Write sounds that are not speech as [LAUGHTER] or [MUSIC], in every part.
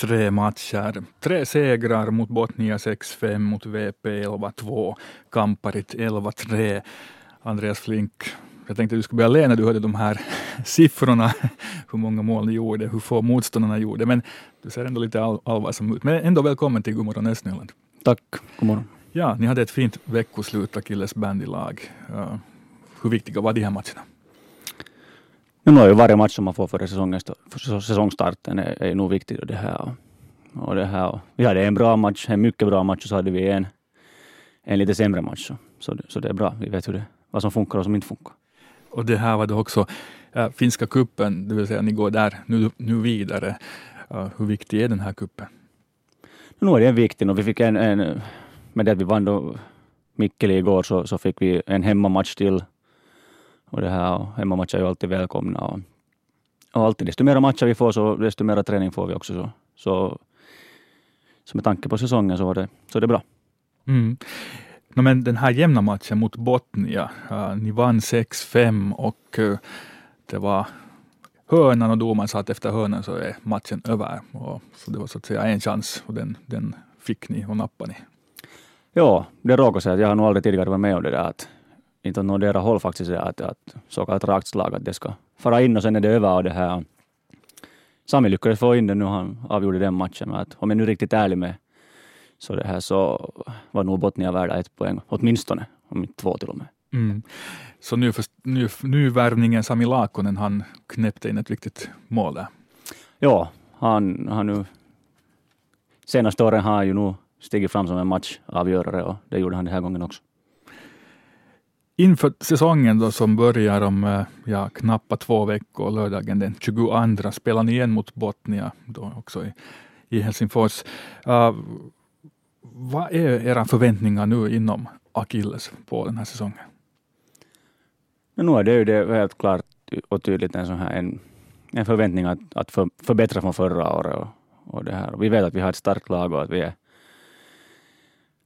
tre matcher. Tre segrar mot Botnia 6-5, mot VP 11-2, Kamparit 11-3. Andreas Flink, jag tänkte att du skulle börja le när du hörde de här [LAUGHS] siffrorna, hur många mål ni gjorde, hur få motståndarna gjorde, men du ser ändå lite all, allvarsam ut. Men ändå välkommen till Godmorgon Östnyland. Tack, god morgon. Ja, ni hade ett fint veckoslut, Akilles bandylag. Uh, hur viktiga var de här matcherna? Nu är ju varje match som man får före för säsongstarten är, är nog viktig. Och det här, och det här, vi hade en bra match, en mycket bra match, och så hade vi en, en lite sämre match. Så, det, så det är bra. Vi vet hur det, vad som funkar och som inte funkar. Och det här var då också äh, finska kuppen, det vill säga ni går där nu, nu vidare. Uh, hur viktig är den här kuppen? Nu är den viktig och vi fick en, en med det att vi vann då Mikkeli igår så, så fick vi en hemmamatch till och det här hemmamatcher är ju alltid välkomna. Och, och alltid, desto mer matcher vi får, så desto mer träning får vi också. Så, så, så med tanke på säsongen så, var det, så är det bra. Mm. No, men den här jämna matchen mot Botnia, uh, ni vann 6-5 och uh, det var hörnan och domaren sa att efter hörnan så är matchen över. Och, så det var så att säga en chans och den, den fick ni och nappade ni. Ja, det råkade sig att jag har nog aldrig tidigare varit med om det där att inte åt någondera håll faktiskt, att, att så kallat rakt slag, att det ska fara in och sen är det över och det här. Sami lyckades få in det nu, han avgjorde den matchen, men att om jag nu är riktigt ärlig med så det här så var nog Botnia värda ett poäng, åtminstone, om inte två till och med. Mm. Så nu, för, nu, nyvärvningen Sami Lakonen, han knäppte in ett viktigt mål där. Ja, han har nu senaste åren har han ju nog stigit fram som en matchavgörare och det gjorde han den här gången också. Inför säsongen då som börjar om eh, ja, knappa två veckor, lördagen den 22, spelar ni igen mot Botnia, då också i, i Helsingfors. Uh, vad är era förväntningar nu inom Akilles på den här säsongen? Men nu är det ju det helt klart och tydligt en, sån här, en, en förväntning att, att för, förbättra från förra året. Och, och det här. Och vi vet att vi har ett starkt lag och att vi är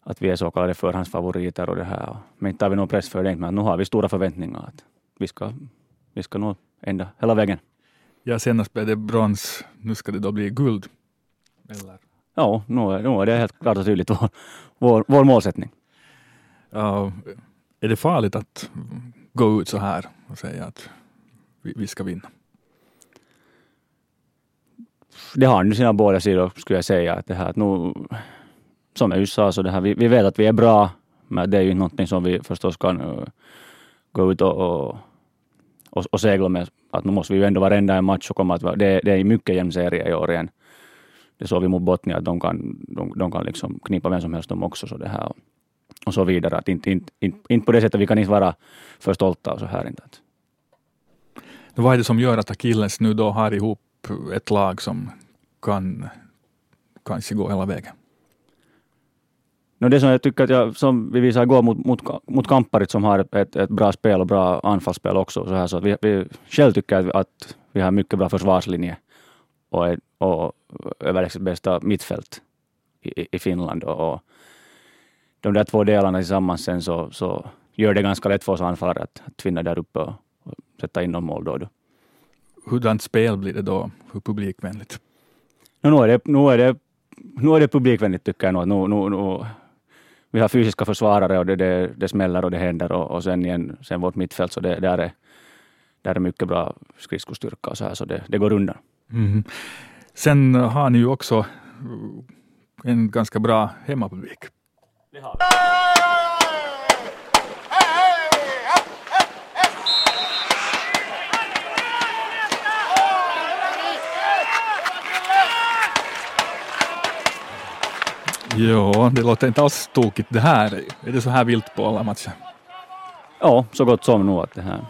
att vi är så kallade förhandsfavoriter och det här. Men inte har vi någon press för det, men nu har vi stora förväntningar att vi ska, vi ska nå ända hela vägen. Ja, senast blev det brons. Nu ska det då bli guld. Eller? Ja, nu är, nu är det helt klart och tydligt vår, vår, vår målsättning. Uh, är det farligt att gå ut så här och säga att vi, vi ska vinna? Det har nu sina båda sidor skulle jag säga. Att det här, att nu, som jag just sa, så det här, vi, vi vet att vi är bra, men det är ju inte någonting som vi förstås kan uh, gå ut och, och, och, och, segla med. Att nu måste vi ju ändå varenda en match och komma att det, det är mycket jämn serie i år igen. Det såg vi mot Botnia, att de kan, de, de kan liksom knipa vem som helst de också. Så det här, och, och så vidare. Att inte, inte, inte, inte på det sättet vi kan inte vara för stolta och så här. Inte. Vad är det som gör att Akilles nu då har ihop ett lag som kan kanske gå hela vägen? No, det som jag tycker att jag, som vi visade igår mot, mot, mot Kamparit som har ett, ett bra spel och bra anfallsspel också. Så här, så vi, vi själv tycker att, att vi har mycket bra försvarslinje och, och överlägset bästa mittfält i, i Finland. Och, och de där två delarna tillsammans sen så, så gör det ganska lätt för oss anfallare att, att vinna där uppe och, och sätta in någon mål då då. Hurdant spel blir det då? Hur publikvänligt? No, nu, är det, nu, är det, nu är det publikvänligt tycker jag nog. Nu, nu, nu, vi har fysiska försvarare och det, det, det smäller och det händer och, och sen igen, sen vårt mittfält, så det, där, är, där är mycket bra skridskostyrka och så här, så det, det går undan. Mm. Sen har ni ju också en ganska bra hemmapublik. Det har vi. Ja, det låter inte alls tokigt det här. Är det så här vilt på alla matcher? Ja, så gott som nu att det här.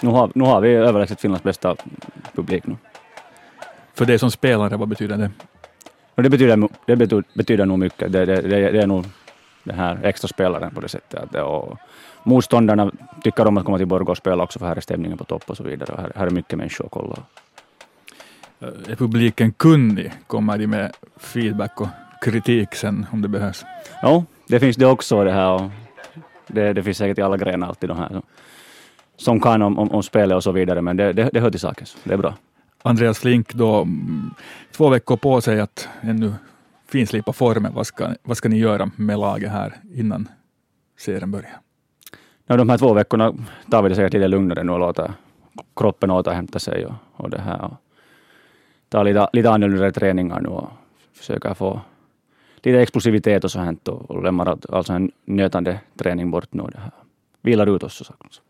Nu har, nu har vi överlägset Finlands bästa publik nu. För det som spelare, vad betyder det? det betyder, det betyder, betyder nog mycket. Det, det, det, det är nog den här extra spelaren på det sättet. Att det, och motståndarna tycker om att komma till Borgå och spela också, för här är stämningen på topp och så vidare. Och här, här är mycket människor att kolla. Är publiken kunnig? Kommer de med feedback och kritik sen om det behövs. Ja, det finns det också det här det, det finns säkert i alla grenar alltid de här som kan om, om, om spelet och så vidare men det, det, det hör till saken. Det är bra. Andreas Flink då mm, två veckor på sig att ännu finslipa formen. Vad ska, vad ska ni göra med laget här innan serien börjar? Ja, de här två veckorna tar vi det säkert lite lugnare nu och låter kroppen återhämta sig och, och det här. Och tar lite, lite annorlunda träningar nu och försöker få lite explosivitet och så här och, lämnar alltså en nötande träning bort nu. Det här. Vilar ut oss så sagt.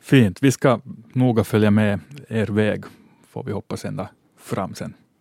Fint. Vi ska noga följa med er väg, får vi hoppas ända fram sen.